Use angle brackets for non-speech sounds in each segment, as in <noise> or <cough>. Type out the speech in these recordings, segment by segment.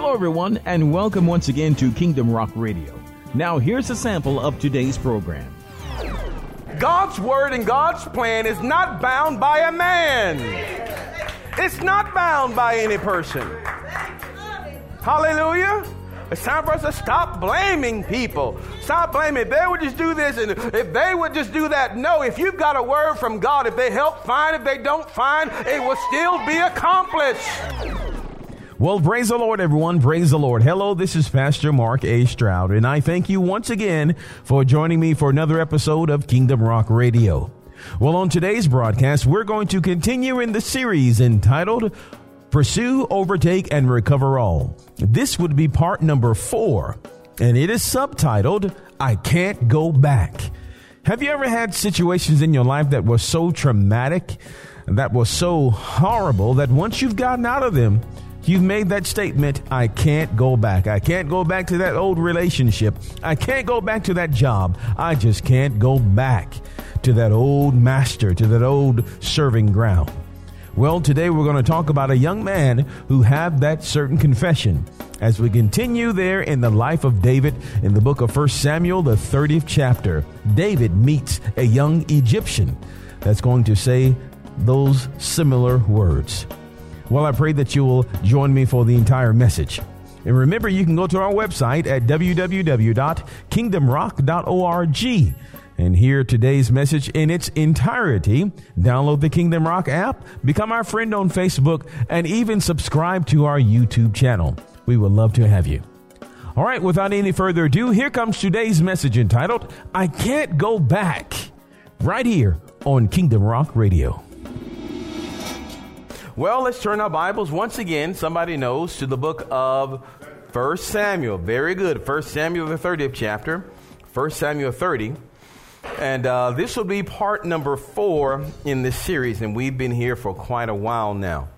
Hello, everyone, and welcome once again to Kingdom Rock Radio. Now, here's a sample of today's program. God's word and God's plan is not bound by a man. It's not bound by any person. Hallelujah. It's time for us to stop blaming people. Stop blaming. If they would just do this and if they would just do that. No, if you've got a word from God, if they help, fine. If they don't, fine. It will still be accomplished. Well, praise the Lord, everyone. Praise the Lord. Hello, this is Pastor Mark A. Stroud, and I thank you once again for joining me for another episode of Kingdom Rock Radio. Well, on today's broadcast, we're going to continue in the series entitled Pursue, Overtake, and Recover All. This would be part number four, and it is subtitled I Can't Go Back. Have you ever had situations in your life that were so traumatic, that were so horrible, that once you've gotten out of them, You've made that statement, I can't go back. I can't go back to that old relationship. I can't go back to that job. I just can't go back to that old master, to that old serving ground. Well, today we're going to talk about a young man who had that certain confession. As we continue there in the life of David in the book of 1 Samuel, the 30th chapter, David meets a young Egyptian that's going to say those similar words. Well, I pray that you will join me for the entire message. And remember, you can go to our website at www.kingdomrock.org and hear today's message in its entirety. Download the Kingdom Rock app, become our friend on Facebook, and even subscribe to our YouTube channel. We would love to have you. All right, without any further ado, here comes today's message entitled, I Can't Go Back, right here on Kingdom Rock Radio. Well, let's turn our Bibles once again, somebody knows, to the book of 1 Samuel. Very good. 1 Samuel, the 30th chapter. 1 Samuel 30. And uh, this will be part number four in this series. And we've been here for quite a while now.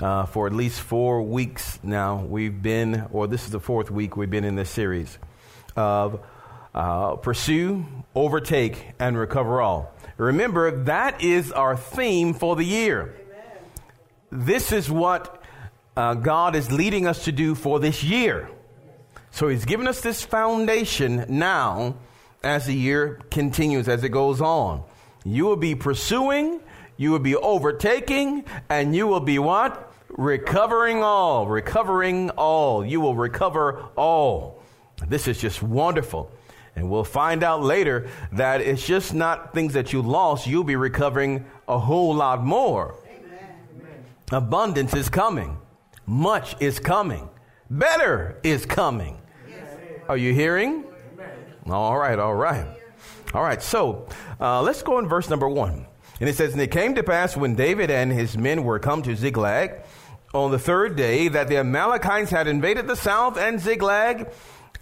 Uh, for at least four weeks now, we've been, or this is the fourth week we've been in this series of uh, pursue, overtake, and recover all. Remember, that is our theme for the year this is what uh, God is leading us to do for this year. So He's given us this foundation now as the year continues, as it goes on. You will be pursuing, you will be overtaking, and you will be what? Recovering all. Recovering all. You will recover all. This is just wonderful. And we'll find out later that it's just not things that you lost, you'll be recovering a whole lot more. Abundance is coming. Much is coming. Better is coming. Are you hearing? All right, all right. All right, so uh, let's go in verse number one. And it says, And it came to pass when David and his men were come to Ziklag on the third day that the Amalekites had invaded the south and Ziklag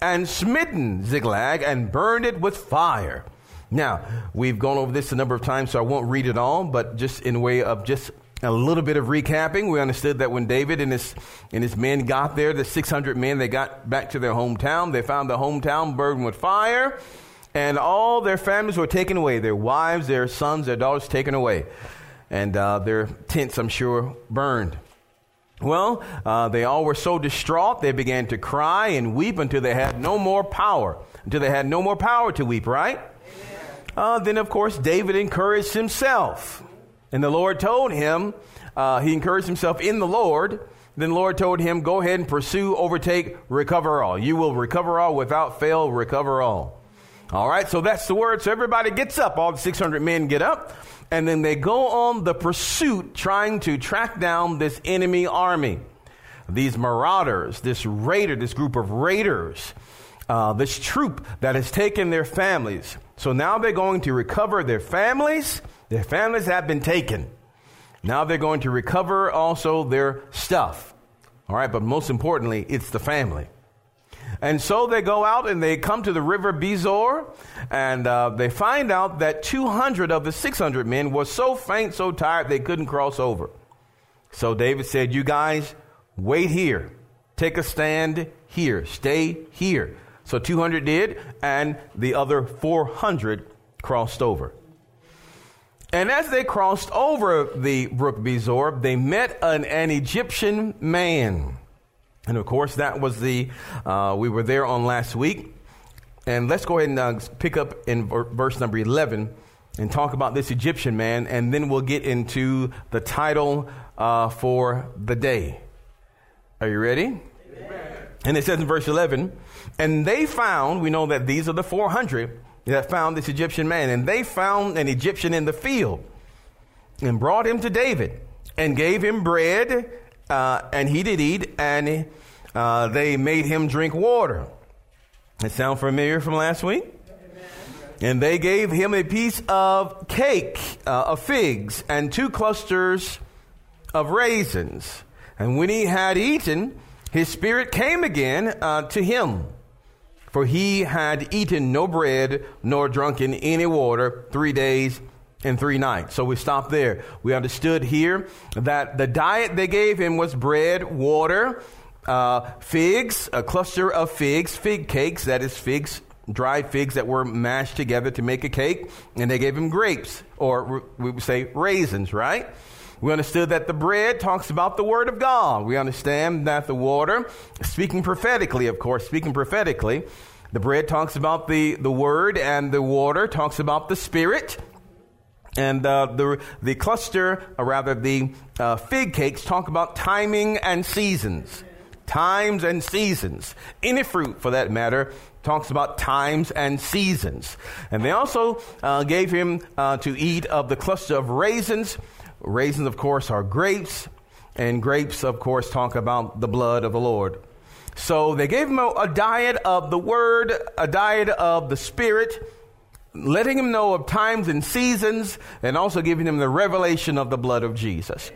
and smitten Ziklag and burned it with fire. Now, we've gone over this a number of times, so I won't read it all, but just in way of just a little bit of recapping, we understood that when David and his, and his men got there, the 600 men, they got back to their hometown. They found the hometown burned with fire, and all their families were taken away their wives, their sons, their daughters taken away. And uh, their tents, I'm sure, burned. Well, uh, they all were so distraught, they began to cry and weep until they had no more power, until they had no more power to weep, right? Uh, then, of course, David encouraged himself. And the Lord told him, uh, he encouraged himself in the Lord. Then the Lord told him, Go ahead and pursue, overtake, recover all. You will recover all without fail, recover all. All right, so that's the word. So everybody gets up. All the 600 men get up. And then they go on the pursuit trying to track down this enemy army. These marauders, this raider, this group of raiders, uh, this troop that has taken their families. So now they're going to recover their families their families have been taken. Now they're going to recover also their stuff. All right, but most importantly, it's the family. And so they go out and they come to the river Besor, and uh, they find out that 200 of the 600 men were so faint, so tired, they couldn't cross over. So David said, You guys, wait here. Take a stand here. Stay here. So 200 did, and the other 400 crossed over. And as they crossed over the brook Besor, they met an, an Egyptian man. And of course, that was the, uh, we were there on last week. And let's go ahead and uh, pick up in verse number 11 and talk about this Egyptian man, and then we'll get into the title uh, for the day. Are you ready? Amen. And it says in verse 11, and they found, we know that these are the 400 that found this Egyptian man, and they found an Egyptian in the field and brought him to David and gave him bread, uh, and he did eat, and uh, they made him drink water. It sound familiar from last week? And they gave him a piece of cake uh, of figs and two clusters of raisins. And when he had eaten, his spirit came again uh, to him. For he had eaten no bread nor drunken any water three days and three nights. So we stopped there. We understood here that the diet they gave him was bread, water, uh, figs, a cluster of figs, fig cakes, that is figs, dried figs that were mashed together to make a cake, and they gave him grapes, or we would say raisins, right? We understood that the bread talks about the Word of God. We understand that the water, speaking prophetically, of course, speaking prophetically, the bread talks about the, the Word, and the water talks about the Spirit. And uh, the, the cluster, or rather the uh, fig cakes, talk about timing and seasons. Times and seasons. Any fruit, for that matter, talks about times and seasons. And they also uh, gave him uh, to eat of the cluster of raisins. Raisins, of course, are grapes, and grapes, of course, talk about the blood of the Lord. So they gave him a, a diet of the word, a diet of the spirit, letting him know of times and seasons, and also giving him the revelation of the blood of Jesus.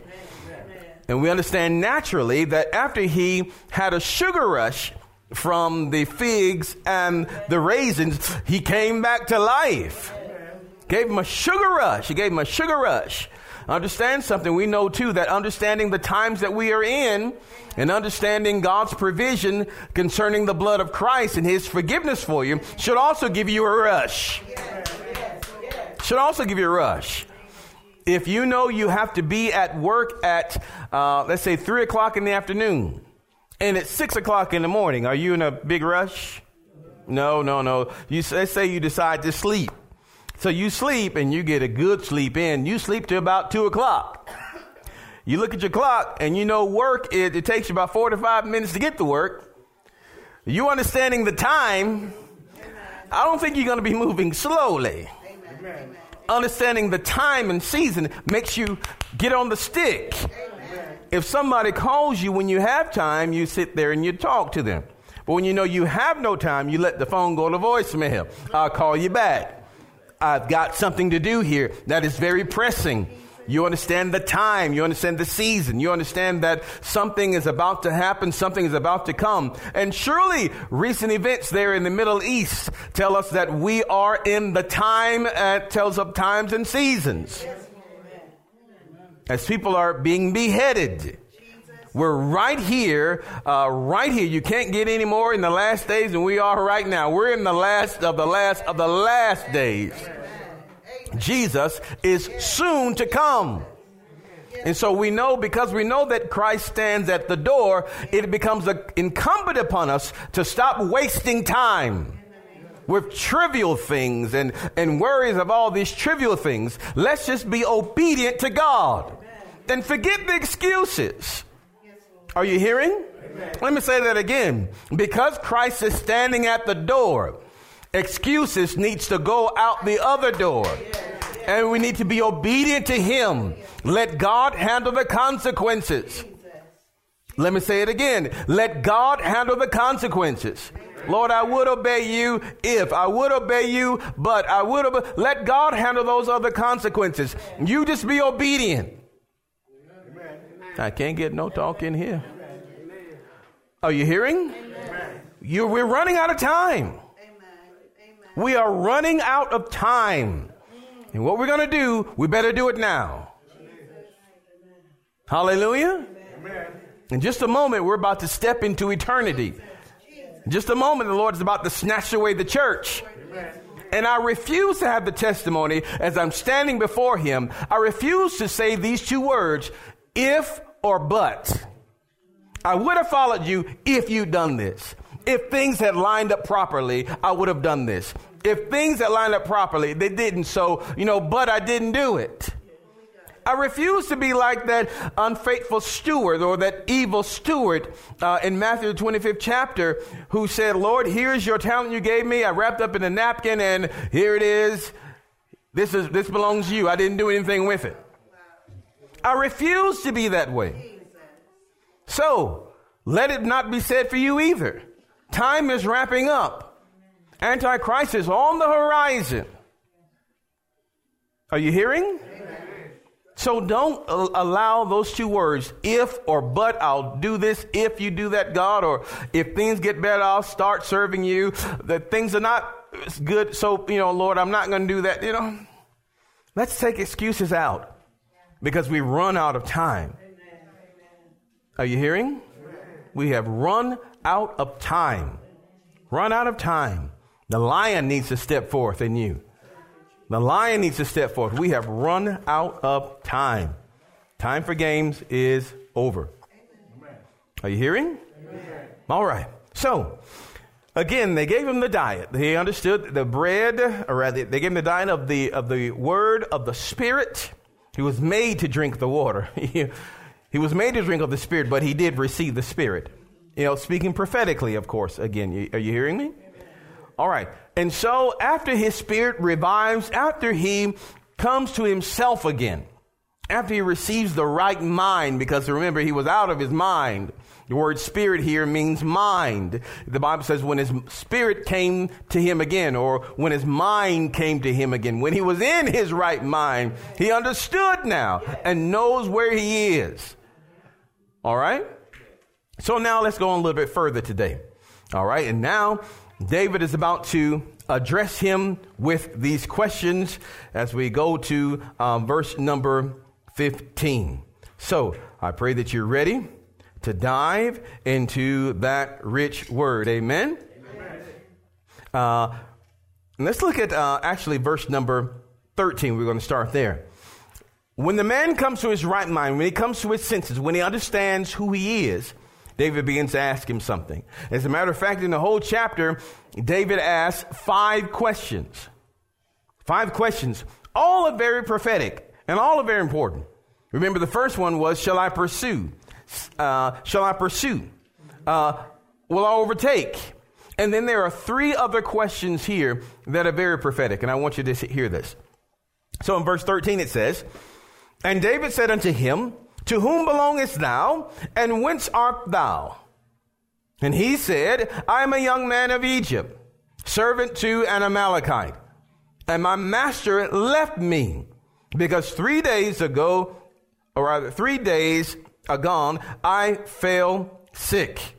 And we understand naturally that after he had a sugar rush from the figs and the raisins, he came back to life. Gave him a sugar rush. He gave him a sugar rush. Understand something. We know too that understanding the times that we are in and understanding God's provision concerning the blood of Christ and his forgiveness for you should also give you a rush. Should also give you a rush if you know you have to be at work at, uh, let's say, 3 o'clock in the afternoon, and it's 6 o'clock in the morning, are you in a big rush? No, no, no. You, let's say you decide to sleep. So you sleep and you get a good sleep in. You sleep to about 2 o'clock. You look at your clock and you know work, it, it takes you about four to five minutes to get to work. You understanding the time, I don't think you're going to be moving slowly. Amen understanding the time and season makes you get on the stick. Amen. If somebody calls you when you have time, you sit there and you talk to them. But when you know you have no time, you let the phone go to voicemail. I'll call you back. I've got something to do here that is very pressing. You understand the time. You understand the season. You understand that something is about to happen. Something is about to come. And surely recent events there in the Middle East tell us that we are in the time, uh, tells of times and seasons. As people are being beheaded. We're right here, uh, right here. You can't get any more in the last days than we are right now. We're in the last of the last of the last days. Jesus is soon to come. And so we know, because we know that Christ stands at the door, it becomes incumbent upon us to stop wasting time with trivial things and, and worries of all these trivial things. Let's just be obedient to God and forget the excuses. Are you hearing? Let me say that again. Because Christ is standing at the door, Excuses needs to go out the other door. And we need to be obedient to Him. Let God handle the consequences. Let me say it again. Let God handle the consequences. Lord, I would obey you if I would obey you, but I would obey. Let God handle those other consequences. You just be obedient. I can't get no talk in here. Are you hearing? You, we're running out of time. We are running out of time. And what we're going to do, we better do it now. Hallelujah. In just a moment, we're about to step into eternity. In just a moment, the Lord is about to snatch away the church. And I refuse to have the testimony as I'm standing before Him. I refuse to say these two words, if or but. I would have followed you if you'd done this. If things had lined up properly, I would have done this. If things had lined up properly, they didn't. So, you know, but I didn't do it. I refuse to be like that unfaithful steward or that evil steward uh, in Matthew the 25th chapter who said, Lord, here's your talent you gave me. I wrapped up in a napkin and here it is. This is, this belongs to you. I didn't do anything with it. I refuse to be that way. So, let it not be said for you either. Time is wrapping up. Antichrist is on the horizon. Are you hearing? So don't allow those two words, if or but, I'll do this if you do that, God, or if things get better, I'll start serving you. That things are not good, so, you know, Lord, I'm not going to do that. You know, let's take excuses out because we run out of time. Are you hearing? We have run out of time. Run out of time. The lion needs to step forth in you. The lion needs to step forth. We have run out of time. Time for games is over. Are you hearing? All right. So, again, they gave him the diet. He understood the bread, or rather, they gave him the diet of the, of the word of the Spirit. He was made to drink the water. <laughs> he was made to drink of the Spirit, but he did receive the Spirit. You know, speaking prophetically, of course. Again, are you hearing me? All right. And so after his spirit revives, after he comes to himself again, after he receives the right mind, because remember, he was out of his mind. The word spirit here means mind. The Bible says when his spirit came to him again, or when his mind came to him again, when he was in his right mind, he understood now and knows where he is. All right? So now let's go on a little bit further today. All right? And now David is about to address him with these questions as we go to um, verse number 15. So I pray that you're ready to dive into that rich word. Amen. Amen. Uh, let's look at uh, actually verse number 13. We're going to start there. When the man comes to his right mind, when he comes to his senses, when he understands who he is, David begins to ask him something. As a matter of fact, in the whole chapter, David asks five questions. Five questions. All are very prophetic and all are very important. Remember, the first one was, Shall I pursue? Uh, shall I pursue? Uh, will I overtake? And then there are three other questions here that are very prophetic, and I want you to hear this. So in verse 13 it says, And David said unto him, to whom belongest thou, and whence art thou? And he said, I am a young man of Egypt, servant to an Amalekite. And my master left me because three days ago, or rather three days agone, I fell sick.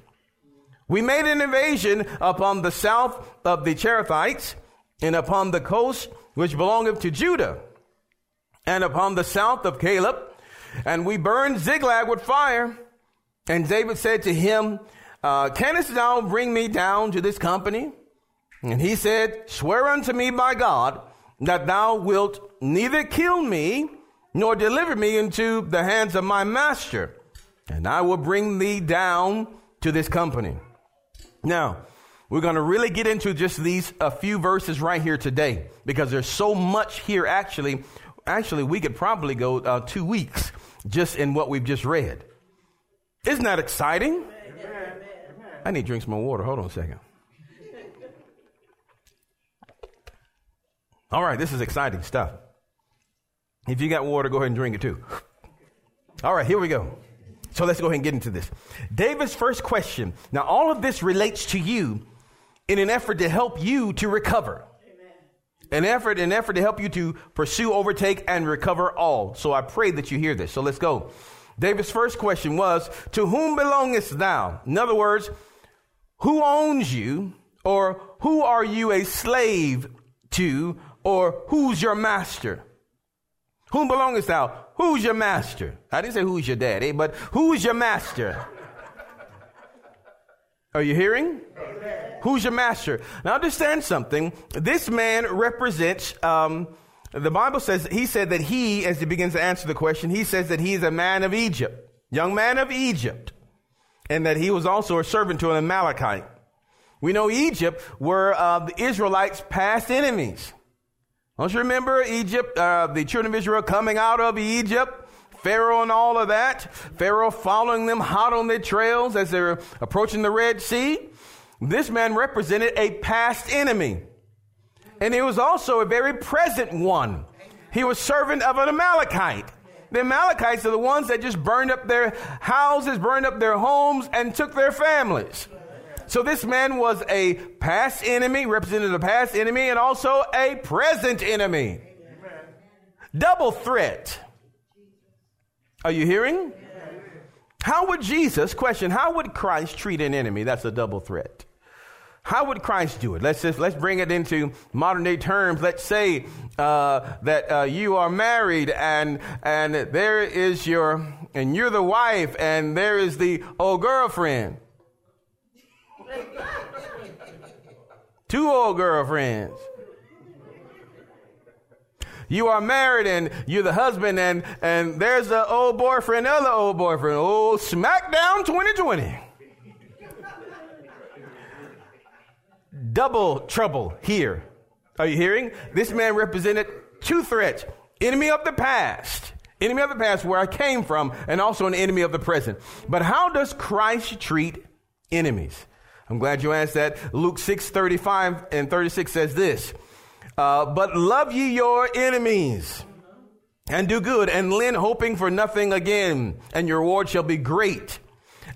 We made an invasion upon the south of the Cherethites and upon the coast which belongeth to Judah and upon the south of Caleb and we burned Ziklag with fire. And David said to him, uh, Canst thou bring me down to this company? And he said, Swear unto me by God that thou wilt neither kill me nor deliver me into the hands of my master, and I will bring thee down to this company. Now, we're going to really get into just these a few verses right here today because there's so much here actually actually we could probably go uh, 2 weeks just in what we've just read. Isn't that exciting? I need to drink some more water. Hold on a second. All right, this is exciting stuff. If you got water, go ahead and drink it too. All right, here we go. So let's go ahead and get into this. David's first question. Now, all of this relates to you in an effort to help you to recover an effort, an effort to help you to pursue, overtake, and recover all. So I pray that you hear this. So let's go. David's first question was, To whom belongest thou? In other words, who owns you? Or who are you a slave to? Or who's your master? Whom belongest thou? Who's your master? I didn't say who's your daddy, but who's your master? Are you hearing? Amen. Who's your master? Now understand something. This man represents, um, the Bible says, he said that he, as he begins to answer the question, he says that he is a man of Egypt, young man of Egypt. and that he was also a servant to an Amalekite. We know Egypt were uh, the Israelites' past enemies. Don't you remember Egypt, uh, the children of Israel coming out of Egypt? Pharaoh and all of that. Pharaoh following them hot on their trails as they're approaching the Red Sea. This man represented a past enemy. And he was also a very present one. He was servant of an Amalekite. The Amalekites are the ones that just burned up their houses, burned up their homes, and took their families. So this man was a past enemy, represented a past enemy, and also a present enemy. Double threat. Are you hearing? How would Jesus, question, how would Christ treat an enemy? That's a double threat. How would Christ do it? Let's just let's bring it into modern day terms. Let's say uh, that uh, you are married and and there is your and you're the wife and there is the old girlfriend. <laughs> Two old girlfriends. You are married and you're the husband and, and there's the old boyfriend, other old boyfriend. Oh, SmackDown 2020. Double trouble here. Are you hearing? This man represented two threats. Enemy of the past. Enemy of the past where I came from and also an enemy of the present. But how does Christ treat enemies? I'm glad you asked that. Luke 6 35 and 36 says this uh, But love ye your enemies and do good and lend hoping for nothing again, and your reward shall be great,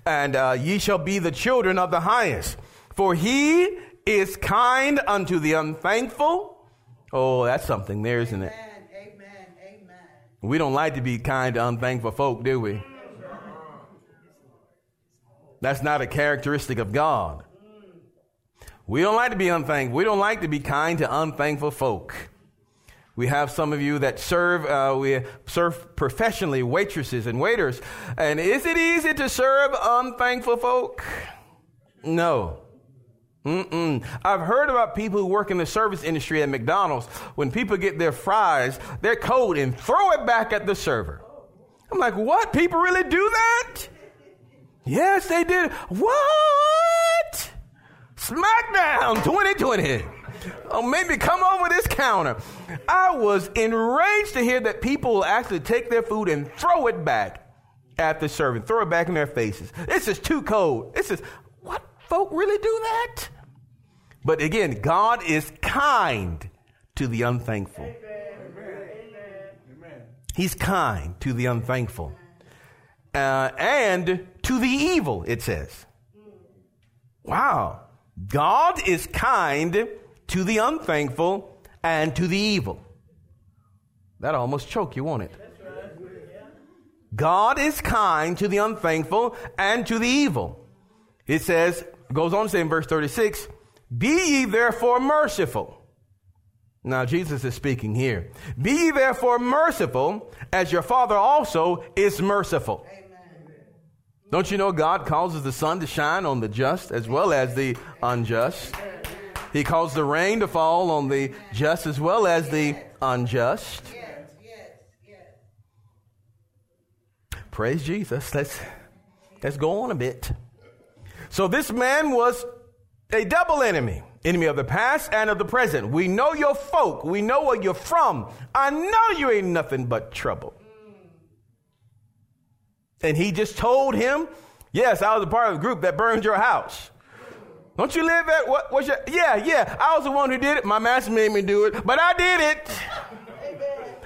and uh, ye shall be the children of the highest. For he is kind unto the unthankful. Oh, that's something there, isn't it? Amen. Amen. We don't like to be kind to unthankful folk, do we? That's not a characteristic of God. We don't like to be unthankful. We don't like to be kind to unthankful folk. We have some of you that serve, uh, we serve professionally, waitresses and waiters. And is it easy to serve unthankful folk? No. Mm-mm. I've heard about people who work in the service industry at McDonald's. When people get their fries, they're cold and throw it back at the server. I'm like, what? People really do that? Yes, they did. What? SmackDown 2020. Oh, maybe come over this counter. I was enraged to hear that people will actually take their food and throw it back at the servant, throw it back in their faces. This is too cold. This is what folk really do that? But again, God is kind to the unthankful. He's kind to the unthankful. Uh, and to the evil, it says. Wow. God is kind to the unthankful and to the evil. that almost choke you, won't it? God is kind to the unthankful and to the evil. It says, goes on to say in verse 36, Be ye therefore merciful. Now Jesus is speaking here. Be ye therefore merciful, as your Father also is merciful. Amen. Don't you know God causes the sun to shine on the just as well as the unjust? He calls the rain to fall on the just as well as the unjust. Praise Jesus. Let's, let's go on a bit. So this man was a double enemy. Enemy of the past and of the present. We know your folk. We know where you're from. I know you ain't nothing but trouble. And he just told him, Yes, I was a part of the group that burned your house. Don't you live at what was your yeah, yeah. I was the one who did it. My master made me do it, but I did it.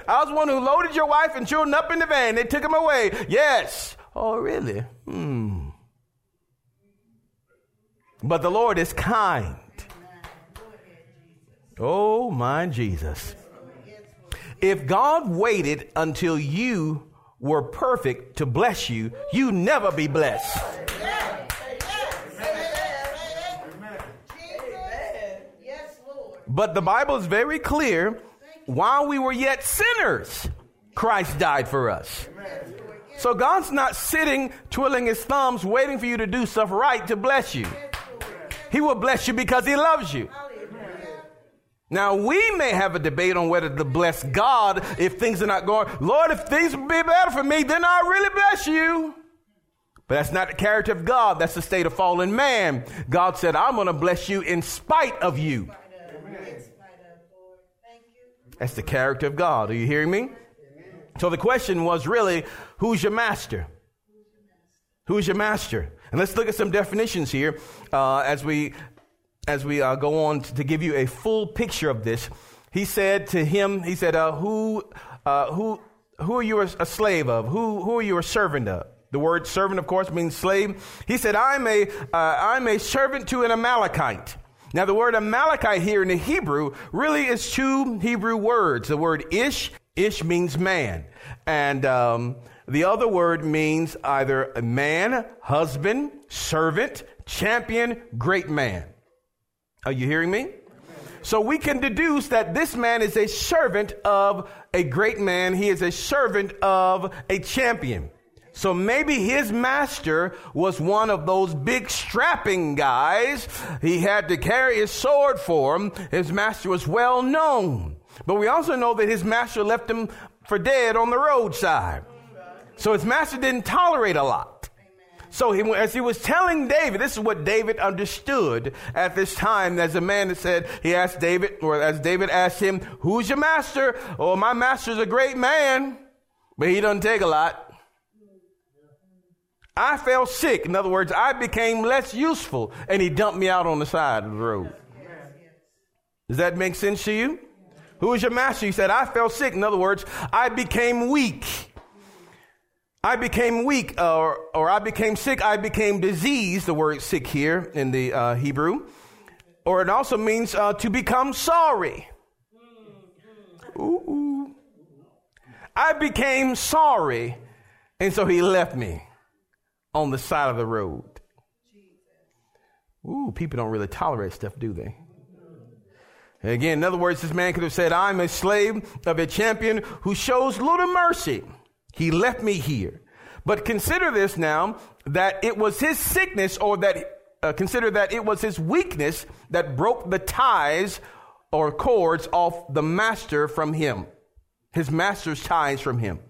I was the one who loaded your wife and children up in the van. They took them away. Yes. Oh, really? Hmm. But the Lord is kind. Oh, my Jesus. If God waited until you were perfect to bless you, you never be blessed. But the Bible is very clear while we were yet sinners, Christ died for us. So God's not sitting twiddling his thumbs waiting for you to do stuff right to bless you. He will bless you because he loves you. Now, we may have a debate on whether to bless God if things are not going. Lord, if things would be better for me, then I'll really bless you. But that's not the character of God. That's the state of fallen man. God said, I'm going to bless you in spite of you. That's the character of God. Are you hearing me? So the question was really, who's your master? Who's your master? And let's look at some definitions here uh, as we as we uh, go on to give you a full picture of this. He said to him, he said, uh, "Who uh, who who are you a slave of? Who who are you a servant of?" The word servant, of course, means slave. He said, "I'm a uh, I'm a servant to an Amalekite." Now, the word Amalekite here in the Hebrew really is two Hebrew words. The word ish, ish means man. And um, the other word means either a man, husband, servant, champion, great man. Are you hearing me? So we can deduce that this man is a servant of a great man. He is a servant of a champion. So maybe his master was one of those big strapping guys. He had to carry his sword for him. His master was well known. But we also know that his master left him for dead on the roadside. So his master didn't tolerate a lot. So he, as he was telling David, this is what David understood at this time. As a man that said, he asked David, or as David asked him, who's your master? Oh, my master's a great man, but he doesn't take a lot. I fell sick. In other words, I became less useful, and he dumped me out on the side of the road. Does that make sense to you? Who is your master? He said, I fell sick. In other words, I became weak. I became weak, or, or I became sick. I became diseased, the word sick here in the uh, Hebrew. Or it also means uh, to become sorry. Ooh. I became sorry, and so he left me on the side of the road. Ooh, people don't really tolerate stuff, do they? Again, in other words, this man could have said, I'm a slave of a champion who shows little mercy. He left me here. But consider this now that it was his sickness or that, uh, consider that it was his weakness that broke the ties or cords off the master from him. His master's ties from him.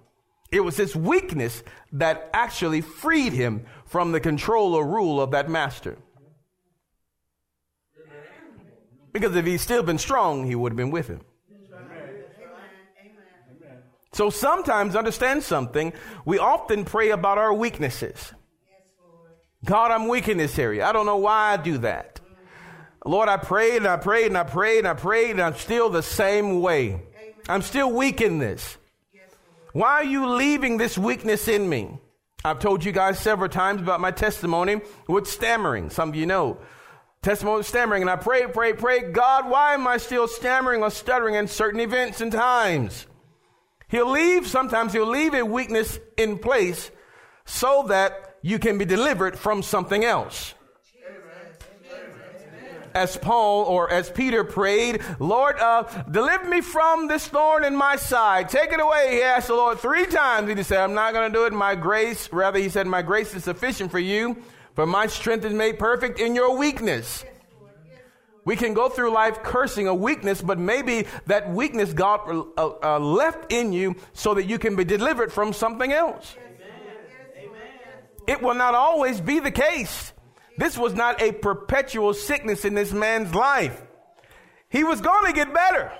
It was his weakness that actually freed him from the control or rule of that master. Because if he'd still been strong, he would have been with him. So sometimes, understand something, we often pray about our weaknesses. God, I'm weak in this area. I don't know why I do that. Lord, I prayed and I prayed and I prayed and I prayed and I'm still the same way. I'm still weak in this. Why are you leaving this weakness in me? I've told you guys several times about my testimony with stammering. Some of you know. Testimony with stammering. And I pray, pray, pray, God, why am I still stammering or stuttering in certain events and times? He'll leave, sometimes he'll leave a weakness in place so that you can be delivered from something else as Paul or as Peter prayed, Lord, uh, deliver me from this thorn in my side. Take it away. He asked the Lord three times. He said, I'm not going to do it. My grace, rather, he said, my grace is sufficient for you, for my strength is made perfect in your weakness. We can go through life cursing a weakness, but maybe that weakness God uh, uh, left in you so that you can be delivered from something else. It will not always be the case. This was not a perpetual sickness in this man's life. He was going to get better.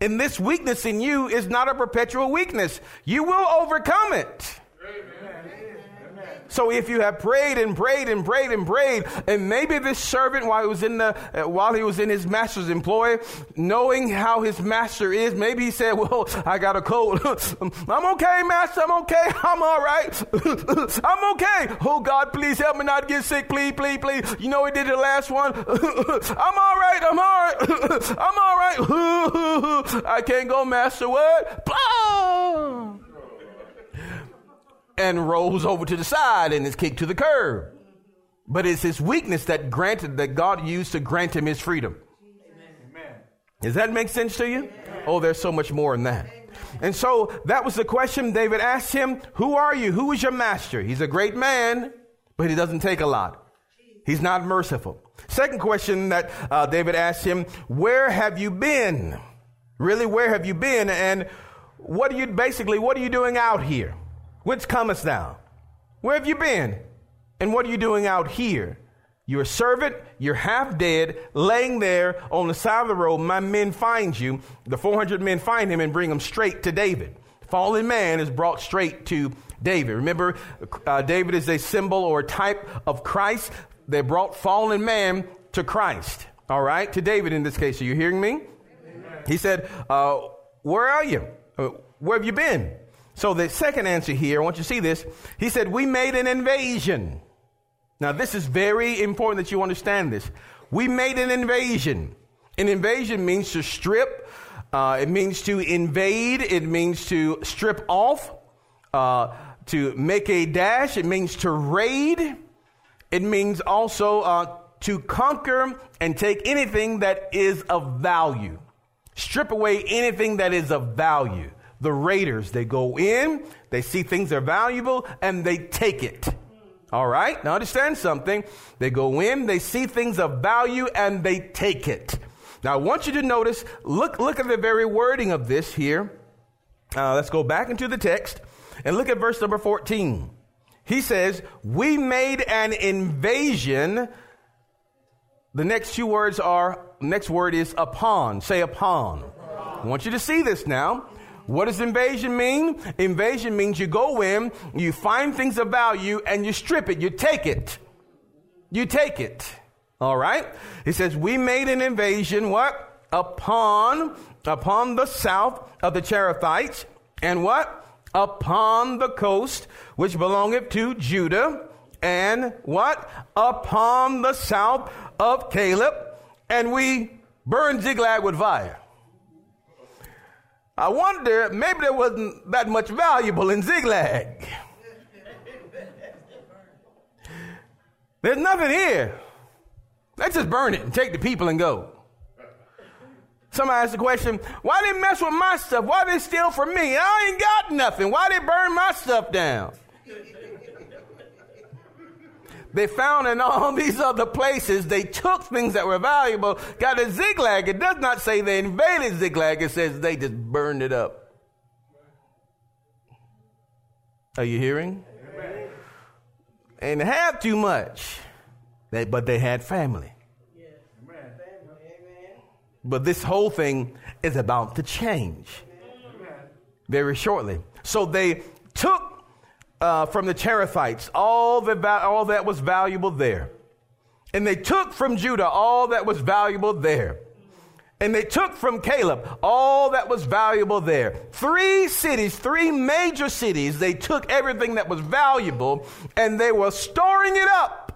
And this weakness in you is not a perpetual weakness. You will overcome it. So if you have prayed and prayed and prayed and prayed, and maybe this servant, while he was in the, uh, while he was in his master's employ, knowing how his master is, maybe he said, "Well, I got a cold. <laughs> I'm okay, master. I'm okay. <laughs> I'm all right. <laughs> I'm okay. Oh God, please help me not get sick. Please, please, please. You know he did the last one. I'm all right. I'm all right. I'm all right. I can't go, master. What? Blah! And rolls over to the side and is kicked to the curb. But it's his weakness that granted that God used to grant him his freedom. Amen. Does that make sense to you? Amen. Oh, there's so much more in that. And so that was the question David asked him, who are you? Who is your master? He's a great man, but he doesn't take a lot. He's not merciful. Second question that uh, David asked him, where have you been? Really, where have you been? And what are you, basically, what are you doing out here? Whence comest thou? Where have you been? And what are you doing out here? You're a servant, you're half dead, laying there on the side of the road. My men find you. The 400 men find him and bring him straight to David. Fallen man is brought straight to David. Remember, uh, David is a symbol or a type of Christ. They brought fallen man to Christ. All right, to David in this case. Are you hearing me? Amen. He said, uh, Where are you? Uh, where have you been? So the second answer here, I want you to see this. He said, We made an invasion. Now, this is very important that you understand this. We made an invasion. An invasion means to strip, uh, it means to invade, it means to strip off, uh, to make a dash, it means to raid, it means also uh, to conquer and take anything that is of value. Strip away anything that is of value. The raiders, they go in, they see things are valuable, and they take it. All right. Now understand something. They go in, they see things of value, and they take it. Now I want you to notice, look, look at the very wording of this here. Uh, let's go back into the text and look at verse number 14. He says, We made an invasion. The next two words are, next word is upon. Say upon. I want you to see this now. What does invasion mean? Invasion means you go in, you find things of value, and you strip it, you take it. You take it. All right? He says, We made an invasion, what? Upon, upon the south of the Cherethites, and what? Upon the coast, which belongeth to Judah, and what? Upon the south of Caleb, and we burned Ziklag with fire. I wonder, maybe there wasn't that much valuable in Ziklag. There's nothing here. Let's just burn it and take the people and go. Somebody asked the question, why they mess with my stuff? Why they steal from me? I ain't got nothing. Why they burn my stuff down? They found in all <laughs> these other places, they took things that were valuable, got a Ziklag. It does not say they invaded Ziklag, it says they just burned it up. Are you hearing? Amen. And have too much, they, but they had family. But this whole thing is about to change very shortly. So they took uh, from the Cherethites, all, the, all that was valuable there. And they took from Judah all that was valuable there. And they took from Caleb all that was valuable there. Three cities, three major cities, they took everything that was valuable and they were storing it up.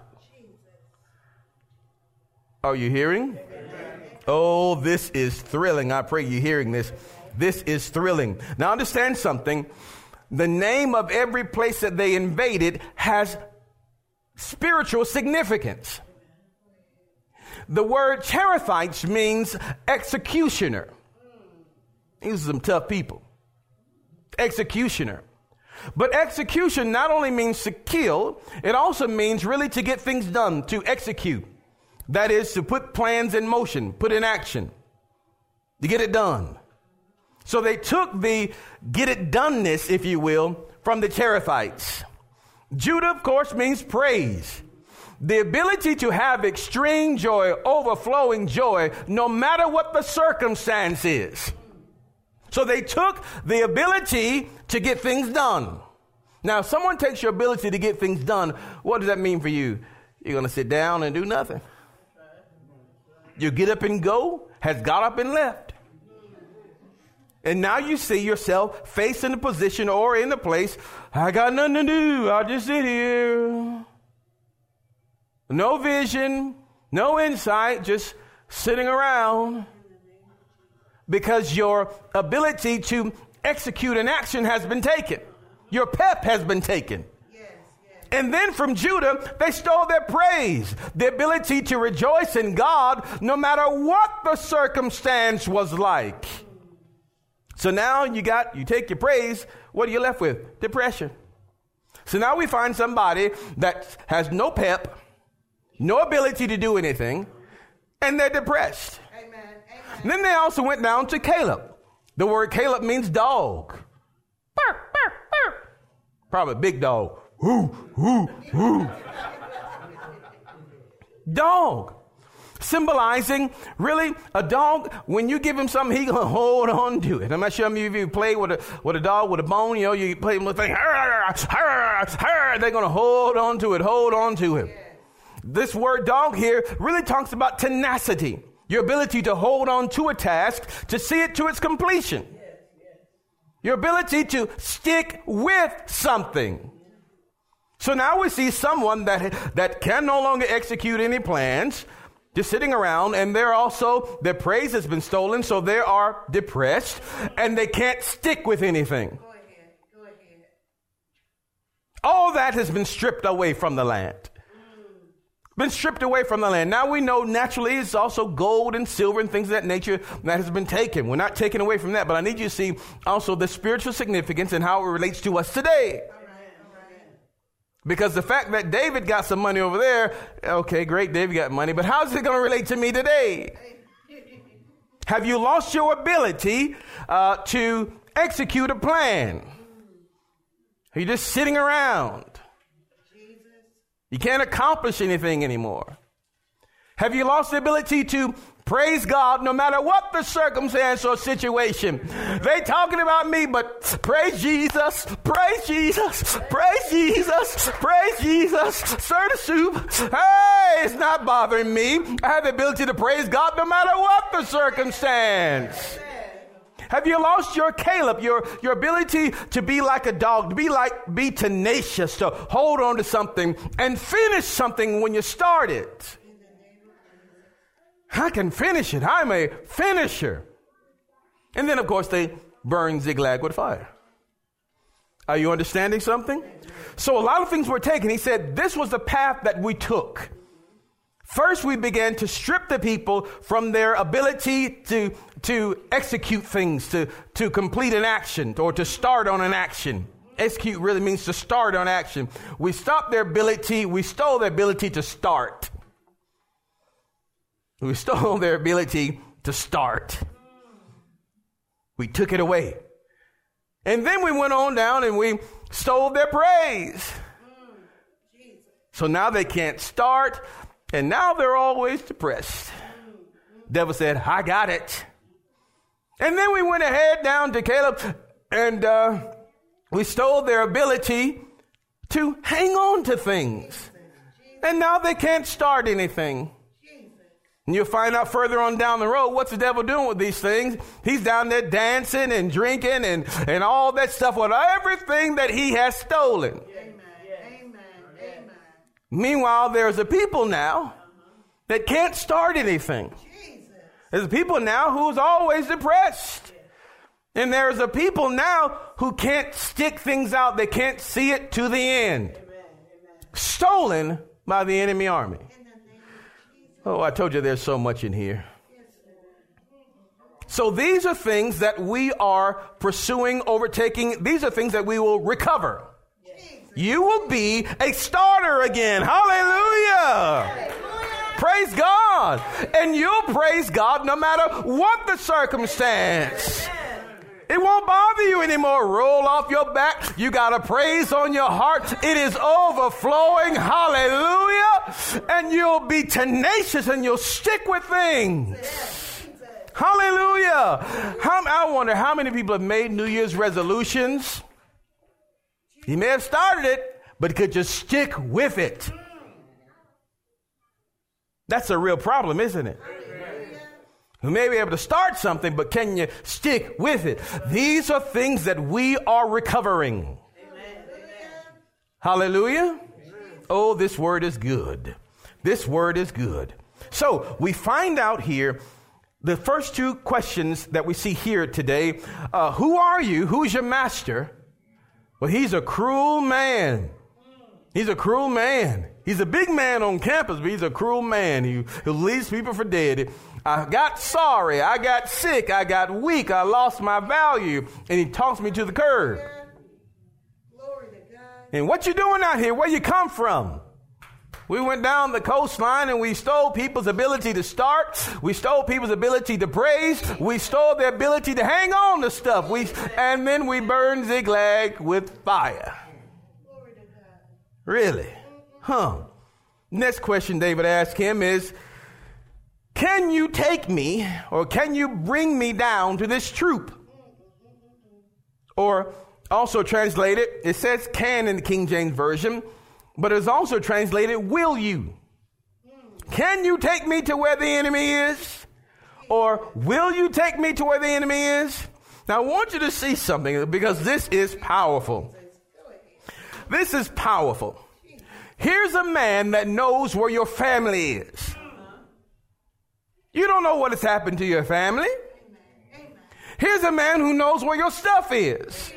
Are you hearing? Oh, this is thrilling. I pray you're hearing this. This is thrilling. Now understand something the name of every place that they invaded has spiritual significance. The word Cherethites means executioner. These are some tough people. Executioner. But execution not only means to kill, it also means really to get things done, to execute. That is to put plans in motion, put in action, to get it done. So they took the get it doneness, if you will, from the Cherethites. Judah, of course, means praise. The ability to have extreme joy, overflowing joy, no matter what the circumstance is. So they took the ability to get things done. Now, if someone takes your ability to get things done, what does that mean for you? You're going to sit down and do nothing. You get up and go, has got up and left. And now you see yourself facing the position or in the place, I got nothing to do. I'll just sit here. No vision, no insight, just sitting around. Because your ability to execute an action has been taken. Your pep has been taken. And then from Judah, they stole their praise, the ability to rejoice in God no matter what the circumstance was like. So now you got, you take your praise, what are you left with? Depression. So now we find somebody that has no pep, no ability to do anything, and they're depressed. Amen. Amen. Then they also went down to Caleb. The word Caleb means dog. Burr, burr, burr. Probably big dog. whoo, whoo, whoo. <laughs> dog. Symbolizing, really, a dog, when you give him something, he gonna hold on to it. I'm not sure if you play with a, with a dog with a bone, you know, you play with a thing, they're gonna hold on to it, hold on to it. This word dog here really talks about tenacity, your ability to hold on to a task, to see it to its completion. Your ability to stick with something. So now we see someone that, that can no longer execute any plans, just sitting around, and they're also, their praise has been stolen, so they are depressed, and they can't stick with anything. Go ahead. Go ahead. All that has been stripped away from the land mm. been stripped away from the land. Now we know naturally it's also gold and silver and things of that nature that has been taken. We're not taken away from that, but I need you to see also the spiritual significance and how it relates to us today. Because the fact that David got some money over there, okay, great, David got money, but how's it going to relate to me today? Have you lost your ability uh, to execute a plan? Are you just sitting around? You can't accomplish anything anymore. Have you lost the ability to praise God no matter what the circumstance or situation? They talking about me, but praise Jesus, praise Jesus, praise Jesus, praise Jesus. Sir the soup. Hey, it's not bothering me. I have the ability to praise God no matter what the circumstance. Have you lost your Caleb, your, your ability to be like a dog, to be like, be tenacious, to hold on to something and finish something when you start it? I can finish it. I'm a finisher. And then, of course, they burn Ziklag with fire. Are you understanding something? So, a lot of things were taken. He said, This was the path that we took. First, we began to strip the people from their ability to, to execute things, to, to complete an action, or to start on an action. Execute really means to start on action. We stopped their ability, we stole their ability to start. We stole <laughs> their ability to start. We took it away. And then we went on down and we stole their praise. So now they can't start, and now they're always depressed. Devil said, I got it. And then we went ahead down to Caleb and uh, we stole their ability to hang on to things. And now they can't start anything. And you'll find out further on down the road what's the devil doing with these things. He's down there dancing and drinking and, and all that stuff with everything that he has stolen. Meanwhile, there's a people now that can't start anything. There's people now who's always depressed. And there's a people now who can't stick things out. They can't see it to the end. Stolen by the enemy army. Oh, I told you there's so much in here. So these are things that we are pursuing, overtaking. These are things that we will recover you will be a starter again. Hallelujah. Hallelujah. Praise God. And you'll praise God no matter what the circumstance. It won't bother you anymore. Roll off your back. You got a praise on your heart. It is overflowing. Hallelujah. And you'll be tenacious and you'll stick with things. Hallelujah. How, I wonder how many people have made New Year's resolutions he may have started it, but could just stick with it. That's a real problem, isn't it? You may be able to start something, but can you stick with it? These are things that we are recovering. Hallelujah. Oh, this word is good. This word is good. So we find out here the first two questions that we see here today uh, Who are you? Who's your master? Well, he's a cruel man. He's a cruel man. He's a big man on campus, but he's a cruel man. He, he leaves people for dead. I got sorry. I got sick. I got weak. I lost my value. And he tossed me to the curb. And what you doing out here? Where you come from? We went down the coastline and we stole people's ability to start. We stole people's ability to praise. We stole their ability to hang on to stuff. We, and then we burned Ziklag with fire. Really? Huh. Next question David asked him is Can you take me or can you bring me down to this troop? Or also translated, it says can in the King James Version, but it's also translated will you? Can you take me to where the enemy is? Or will you take me to where the enemy is? Now I want you to see something because this is powerful. This is powerful. Here's a man that knows where your family is. You don't know what has happened to your family. Here's a man who knows where your stuff is.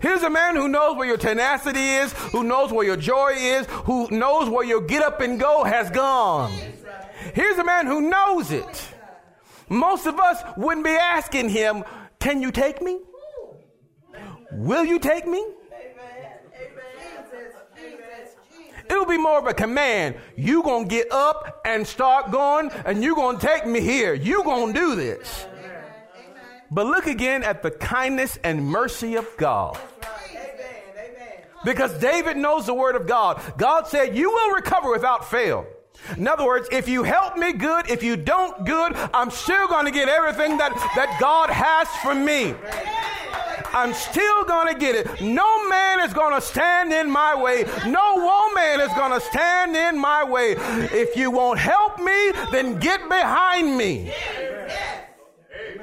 Here's a man who knows where your tenacity is, who knows where your joy is, who knows where your get up and go has gone. Here's a man who knows it. Most of us wouldn't be asking him, Can you take me? Will you take me? It'll be more of a command. You gonna get up and start going, and you gonna take me here. You gonna do this. But look again at the kindness and mercy of God. Because David knows the word of God. God said, You will recover without fail. In other words, if you help me, good. If you don't, good. I'm still going to get everything that, that God has for me. I'm still going to get it. No man is going to stand in my way. No woman is going to stand in my way. If you won't help me, then get behind me.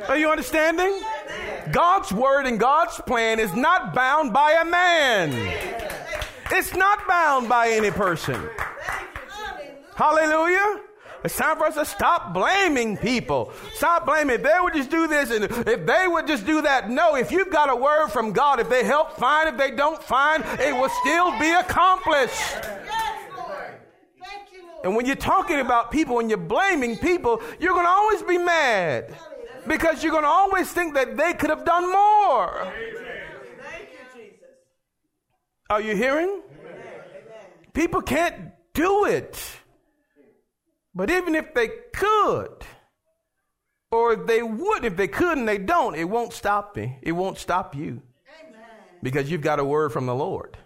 Are you understanding? God's word and God's plan is not bound by a man. It's not bound by any person. Hallelujah. It's time for us to stop blaming people. Stop blaming. If they would just do this and if they would just do that. No, if you've got a word from God, if they help, fine. If they don't, fine. It will still be accomplished. And when you're talking about people, and you're blaming people, you're going to always be mad because you're going to always think that they could have done more. Are you hearing? People can't do it. But even if they could, or they would, if they could and they don't, it won't stop me. It won't stop you. Because you've got a word from the Lord.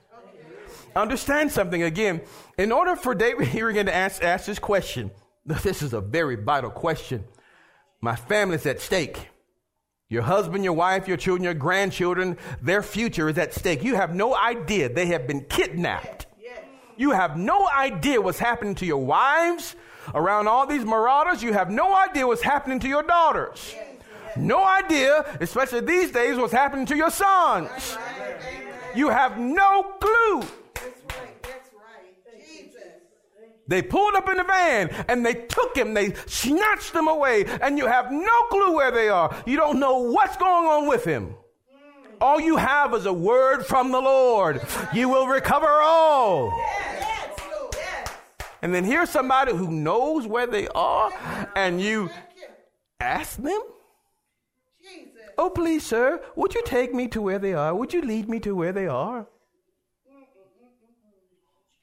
Understand something again. In order for David here again to ask, ask this question, <laughs> this is a very vital question. My family's at stake. Your husband, your wife, your children, your grandchildren, their future is at stake. You have no idea. They have been kidnapped. You have no idea what's happening to your wives around all these marauders. You have no idea what's happening to your daughters. No idea, especially these days, what's happening to your sons. You have no clue. That's right, that's right. Jesus. They pulled up in the van and they took him. They snatched him away, and you have no clue where they are. You don't know what's going on with him. All you have is a word from the Lord. You will recover all. And then here's somebody who knows where they are, and you ask them, Oh, please, sir, would you take me to where they are? Would you lead me to where they are?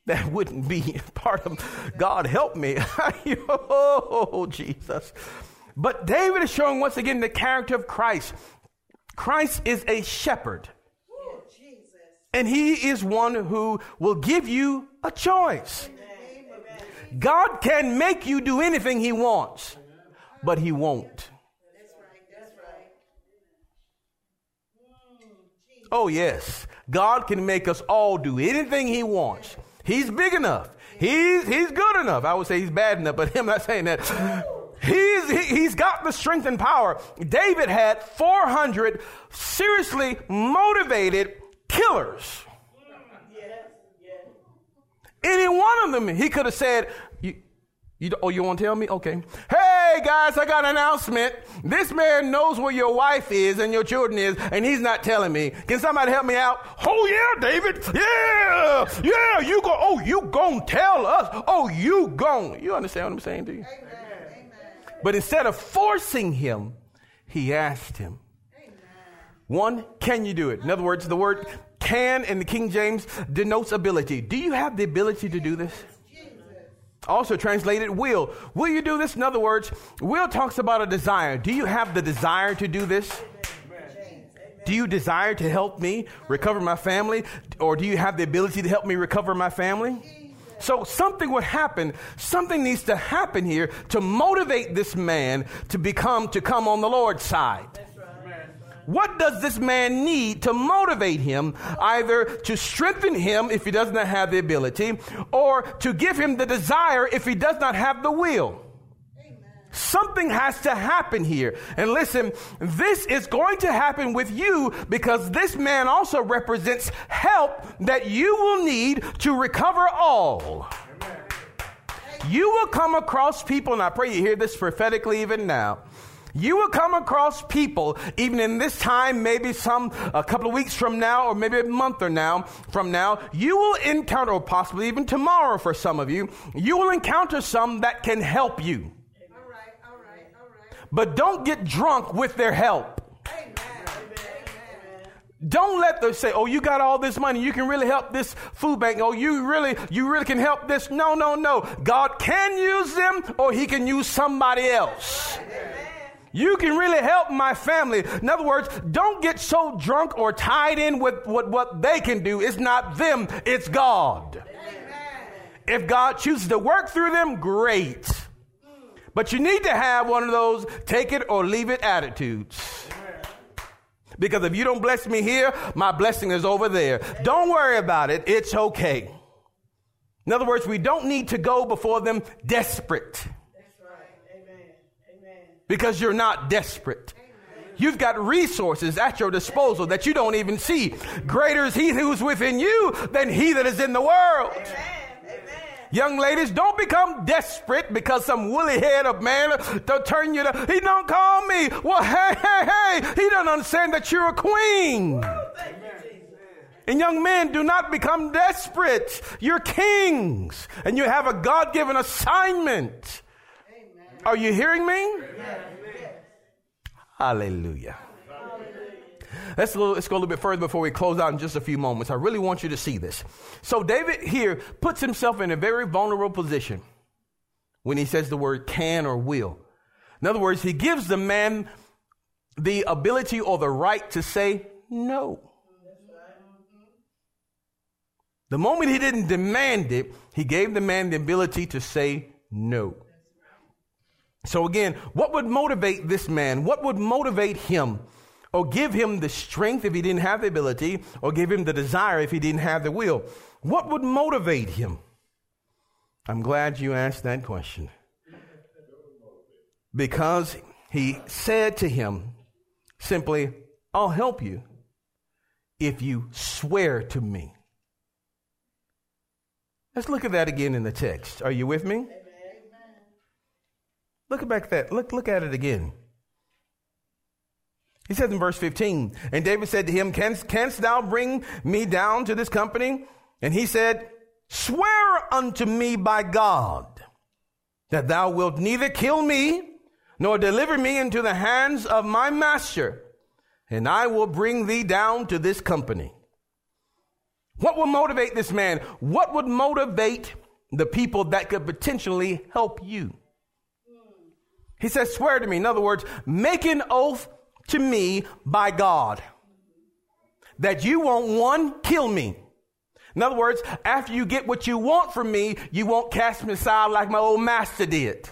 that wouldn't be <laughs> part of God help me. <laughs> oh, Jesus. But David is showing once again the character of Christ. Christ is a shepherd. And he is one who will give you a choice. God can make you do anything he wants, but he won't. Oh, yes. God can make us all do anything he wants. He's big enough. He's, he's good enough. I would say he's bad enough, but <laughs> I'm not saying that. He's, he, he's got the strength and power. David had 400 seriously motivated killers. Any one of them, he could have said, you, oh, you want to tell me? Okay. Hey, guys, I got an announcement. This man knows where your wife is and your children is, and he's not telling me. Can somebody help me out? Oh, yeah, David. Yeah. Yeah, you go. Oh, you gon' tell us. Oh, you gon'. You understand what I'm saying to you? Amen. But instead of forcing him, he asked him. Amen. One, can you do it? In other words, the word can in the King James denotes ability. Do you have the ability to do this? Also translated will. Will you do this? In other words, will talks about a desire. Do you have the desire to do this? Do you desire to help me recover my family? Or do you have the ability to help me recover my family? So something would happen. Something needs to happen here to motivate this man to become, to come on the Lord's side. What does this man need to motivate him either to strengthen him if he does not have the ability or to give him the desire if he does not have the will? Something has to happen here. And listen, this is going to happen with you because this man also represents help that you will need to recover all. You will come across people, and I pray you hear this prophetically even now you will come across people, even in this time, maybe some a couple of weeks from now, or maybe a month or now from now, you will encounter, or possibly even tomorrow for some of you, you will encounter some that can help you. All right, all right, all right. But don't get drunk with their help. Don't let them say, "Oh, you got all this money. You can really help this food bank. Oh, you really, you really can help this." No, no, no. God can use them, or He can use somebody else. Amen. You can really help my family. In other words, don't get so drunk or tied in with what, what they can do. It's not them, it's God. Amen. If God chooses to work through them, great. But you need to have one of those take it or leave it attitudes. Because if you don't bless me here, my blessing is over there. Don't worry about it. It's okay. In other words, we don't need to go before them desperate because you're not desperate. You've got resources at your disposal that you don't even see. Greater is he who's within you than he that is in the world. Young ladies, don't become desperate because some woolly head of man to turn you to, he don't call me. Well, hey, hey, hey, he don't understand that you're a queen. And young men, do not become desperate. You're kings and you have a God given assignment. Are you hearing me? Hallelujah. Let's, little, let's go a little bit further before we close out in just a few moments. I really want you to see this. So, David here puts himself in a very vulnerable position when he says the word can or will. In other words, he gives the man the ability or the right to say no. The moment he didn't demand it, he gave the man the ability to say no. So again, what would motivate this man? What would motivate him? Or give him the strength if he didn't have the ability, or give him the desire if he didn't have the will? What would motivate him? I'm glad you asked that question. Because he said to him simply, I'll help you if you swear to me. Let's look at that again in the text. Are you with me? Look back at that. Look, look at it again. He says in verse 15, and David said to him, canst, canst thou bring me down to this company? And he said, swear unto me by God that thou wilt neither kill me nor deliver me into the hands of my master, and I will bring thee down to this company. What will motivate this man? What would motivate the people that could potentially help you? He says, swear to me. In other words, make an oath to me by God that you won't one, kill me. In other words, after you get what you want from me, you won't cast me aside like my old master did.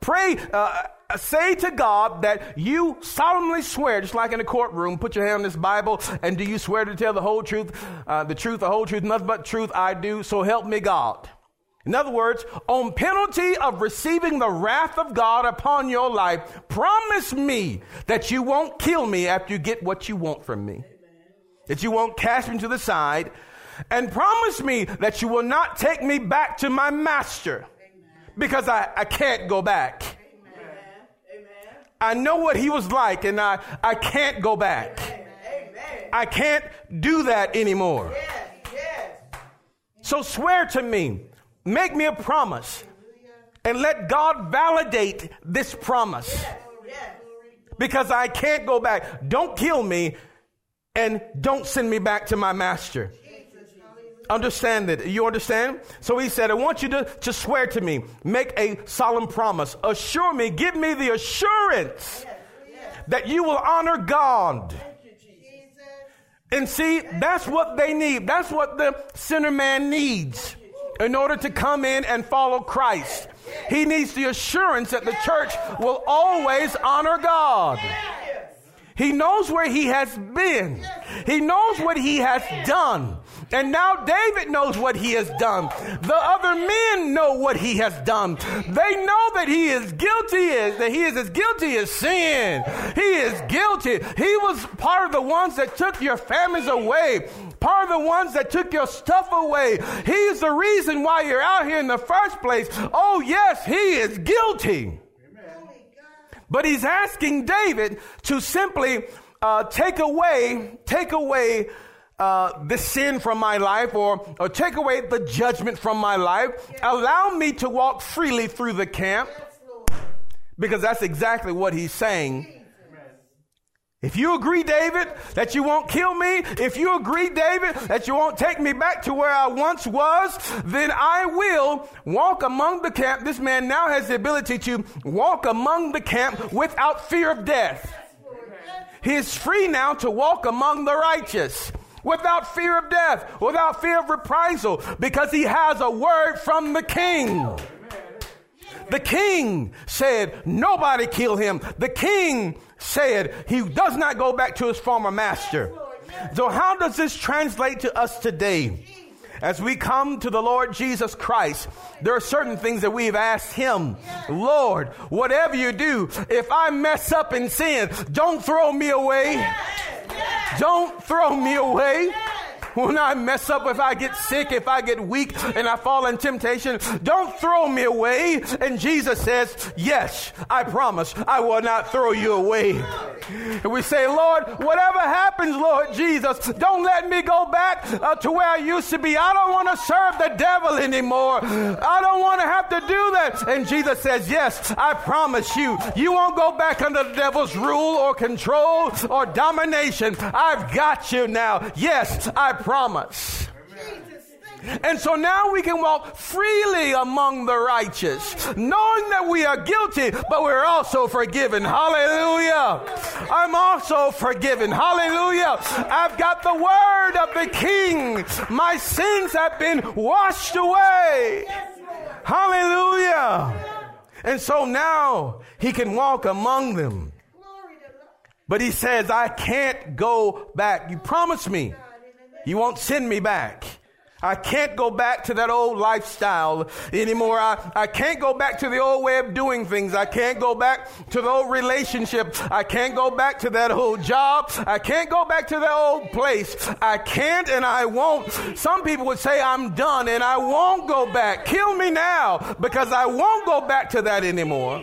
Pray, uh, say to God that you solemnly swear, just like in a courtroom, put your hand on this Bible, and do you swear to tell the whole truth, uh, the truth, the whole truth, nothing but truth I do, so help me God. In other words, on penalty of receiving the wrath of God upon your life, promise me that you won't kill me after you get what you want from me. Amen. That you won't cast me to the side. And promise me that you will not take me back to my master. Amen. Because I, I can't go back. Amen. I know what he was like and I, I can't go back. I can't do that anymore. Yes, yes. So swear to me Make me a promise and let God validate this promise. Because I can't go back. Don't kill me and don't send me back to my master. Understand that. You understand? So he said, I want you to, to swear to me, make a solemn promise, assure me, give me the assurance that you will honor God. And see, that's what they need. That's what the sinner man needs in order to come in and follow Christ. He needs the assurance that the church will always honor God. He knows where he has been. He knows what he has done. And now David knows what he has done. The other men know what he has done. They know that he is guilty, that he is as guilty as sin. He is guilty. He was part of the ones that took your families away part of the ones that took your stuff away. He's the reason why you're out here in the first place. Oh, yes, he is guilty. But he's asking David to simply uh, take away, take away uh, the sin from my life or, or take away the judgment from my life. Allow me to walk freely through the camp because that's exactly what he's saying. If you agree, David, that you won't kill me, if you agree, David, that you won't take me back to where I once was, then I will walk among the camp. This man now has the ability to walk among the camp without fear of death. He is free now to walk among the righteous without fear of death, without fear of reprisal, because he has a word from the king. The king said, Nobody kill him. The king said, He does not go back to his former master. So, how does this translate to us today? As we come to the Lord Jesus Christ, there are certain things that we've asked Him, Lord, whatever you do, if I mess up in sin, don't throw me away. Don't throw me away when I mess up, if I get sick, if I get weak and I fall in temptation, don't throw me away. And Jesus says, Yes, I promise I will not throw you away. And we say, Lord, whatever happens, Lord Jesus, don't let me go back uh, to where I used to be. I don't want to serve the devil anymore. I don't want to have to do that. And Jesus says, Yes, I promise you, you won't go back under the devil's rule or control or domination. I've got you now. Yes, I promise. And so now we can walk freely among the righteous, knowing that we are guilty, but we're also forgiven. Hallelujah. I'm also forgiven. Hallelujah. I've got the word of the King. My sins have been washed away. Hallelujah. And so now he can walk among them. But he says, I can't go back. You promised me you won't send me back. I can't go back to that old lifestyle anymore. I, I can't go back to the old way of doing things. I can't go back to the old relationship. I can't go back to that old job. I can't go back to that old place. I can't and I won't. Some people would say I'm done and I won't go back. Kill me now because I won't go back to that anymore.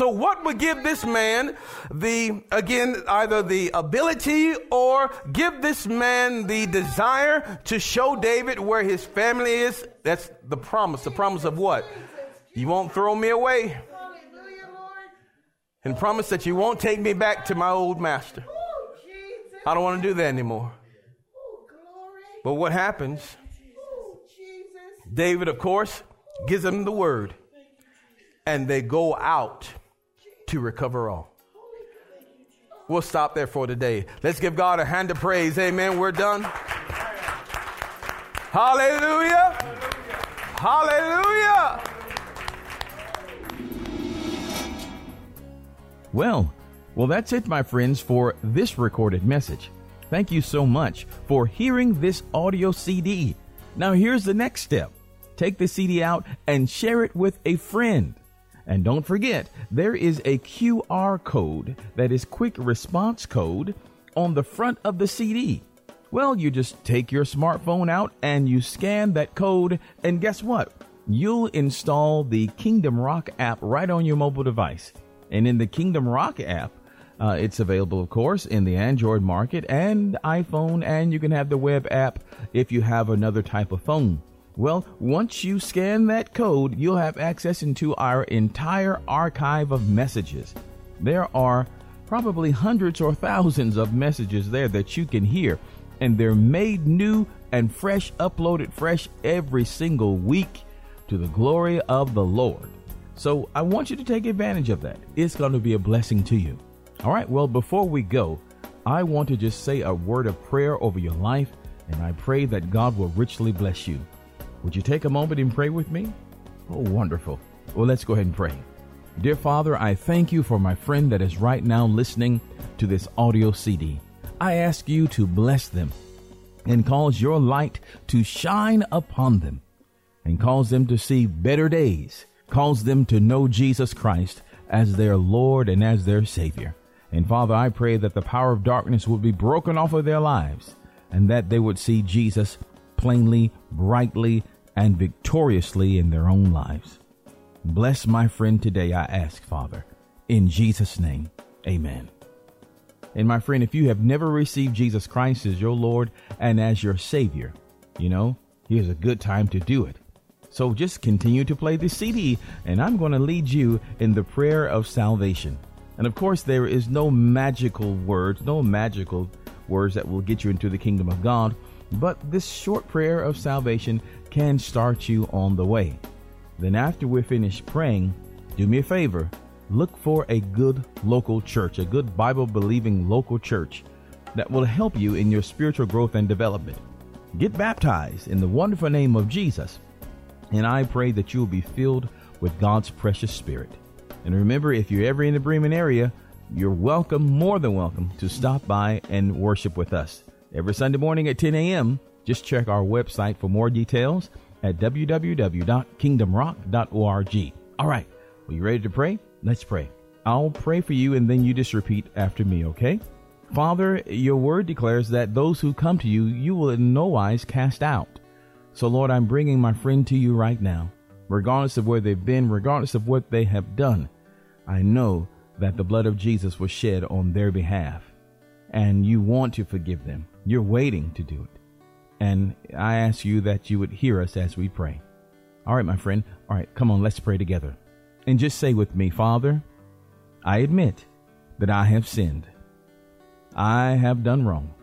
So, what would give this man the, again, either the ability or give this man the desire to show David where his family is? That's the promise. The promise of what? You won't throw me away. And promise that you won't take me back to my old master. I don't want to do that anymore. But what happens? David, of course, gives them the word. And they go out to recover all. We'll stop there for today. Let's give God a hand of praise. Amen. We're done. Hallelujah. Hallelujah. Well, well, that's it, my friends, for this recorded message. Thank you so much for hearing this audio CD. Now, here's the next step take the CD out and share it with a friend. And don't forget, there is a QR code that is quick response code on the front of the CD. Well, you just take your smartphone out and you scan that code, and guess what? You'll install the Kingdom Rock app right on your mobile device. And in the Kingdom Rock app, uh, it's available, of course, in the Android market and iPhone, and you can have the web app if you have another type of phone. Well, once you scan that code, you'll have access into our entire archive of messages. There are probably hundreds or thousands of messages there that you can hear, and they're made new and fresh, uploaded fresh every single week to the glory of the Lord. So I want you to take advantage of that. It's going to be a blessing to you. All right, well, before we go, I want to just say a word of prayer over your life, and I pray that God will richly bless you. Would you take a moment and pray with me? Oh, wonderful. Well, let's go ahead and pray. Dear Father, I thank you for my friend that is right now listening to this audio CD. I ask you to bless them and cause your light to shine upon them and cause them to see better days, cause them to know Jesus Christ as their Lord and as their Savior. And Father, I pray that the power of darkness would be broken off of their lives and that they would see Jesus plainly, brightly, and victoriously in their own lives. Bless my friend today, I ask, Father. In Jesus' name, amen. And my friend, if you have never received Jesus Christ as your Lord and as your Savior, you know, here's a good time to do it. So just continue to play the CD, and I'm going to lead you in the prayer of salvation. And of course, there is no magical words, no magical words that will get you into the kingdom of God, but this short prayer of salvation can start you on the way. Then, after we're finished praying, do me a favor look for a good local church, a good Bible believing local church that will help you in your spiritual growth and development. Get baptized in the wonderful name of Jesus, and I pray that you will be filled with God's precious Spirit. And remember, if you're ever in the Bremen area, you're welcome, more than welcome, to stop by and worship with us. Every Sunday morning at 10 a.m., just check our website for more details at www.kingdomrock.org. All right, are you ready to pray? Let's pray. I'll pray for you and then you just repeat after me, okay? Father, your word declares that those who come to you, you will in no wise cast out. So, Lord, I'm bringing my friend to you right now. Regardless of where they've been, regardless of what they have done, I know that the blood of Jesus was shed on their behalf. And you want to forgive them. You're waiting to do it. And I ask you that you would hear us as we pray. All right, my friend. All right, come on, let's pray together. And just say with me, Father, I admit that I have sinned. I have done wrong.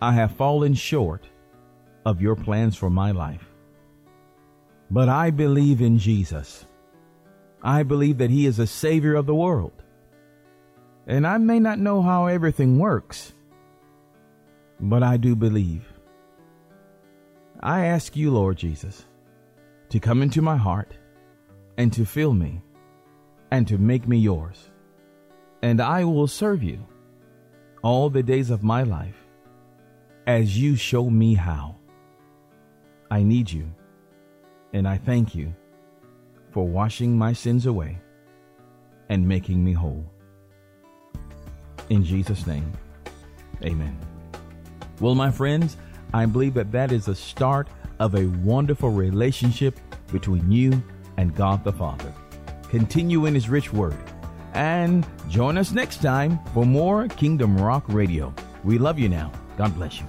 I have fallen short of your plans for my life. But I believe in Jesus. I believe that He is a Savior of the world. And I may not know how everything works, but I do believe. I ask you, Lord Jesus, to come into my heart and to fill me and to make me yours. And I will serve you all the days of my life as you show me how. I need you, and I thank you for washing my sins away and making me whole. In Jesus' name, amen. Well, my friends, I believe that that is the start of a wonderful relationship between you and God the Father. Continue in His rich word and join us next time for more Kingdom Rock Radio. We love you now. God bless you.